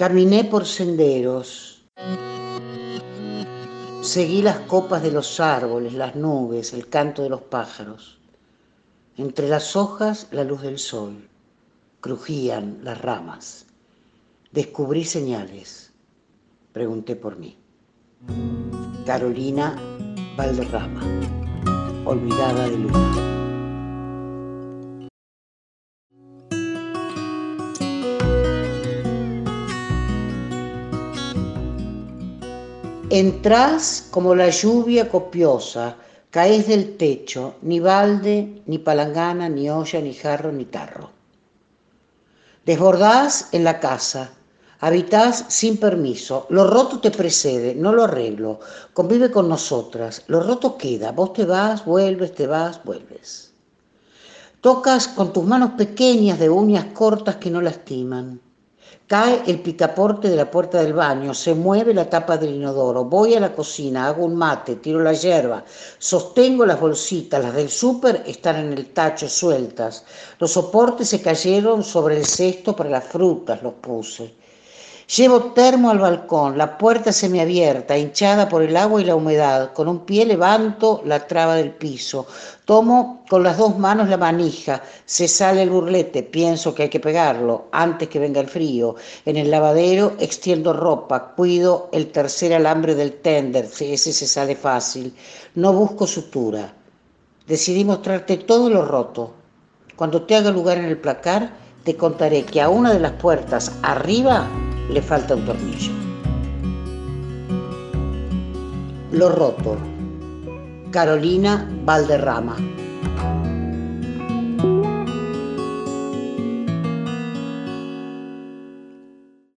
Caminé por senderos, seguí las copas de los árboles, las nubes, el canto de los pájaros. Entre las hojas la luz del sol, crujían las ramas. Descubrí señales, pregunté por mí. Carolina Valderrama, olvidada de luna. Entrás como la lluvia copiosa, caes del techo, ni balde, ni palangana, ni olla, ni jarro, ni tarro. Desbordás en la casa, habitás sin permiso, lo roto te precede, no lo arreglo, convive con nosotras, lo roto queda, vos te vas, vuelves, te vas, vuelves. Tocas con tus manos pequeñas de uñas cortas que no lastiman Cae el picaporte de la puerta del baño, se mueve la tapa del inodoro, voy a la cocina, hago un mate, tiro la hierba, sostengo las bolsitas, las del súper están en el tacho sueltas, los soportes se cayeron sobre el cesto para las frutas, los puse. Llevo termo al balcón, la puerta semiabierta, hinchada por el agua y la humedad. Con un pie levanto la traba del piso. Tomo con las dos manos la manija. Se sale el burlete. Pienso que hay que pegarlo antes que venga el frío. En el lavadero extiendo ropa. Cuido el tercer alambre del tender. Ese se sale fácil. No busco sutura. Decidí mostrarte todo lo roto. Cuando te haga lugar en el placar, te contaré que a una de las puertas arriba le falta un tornillo. Lo roto. Carolina Valderrama.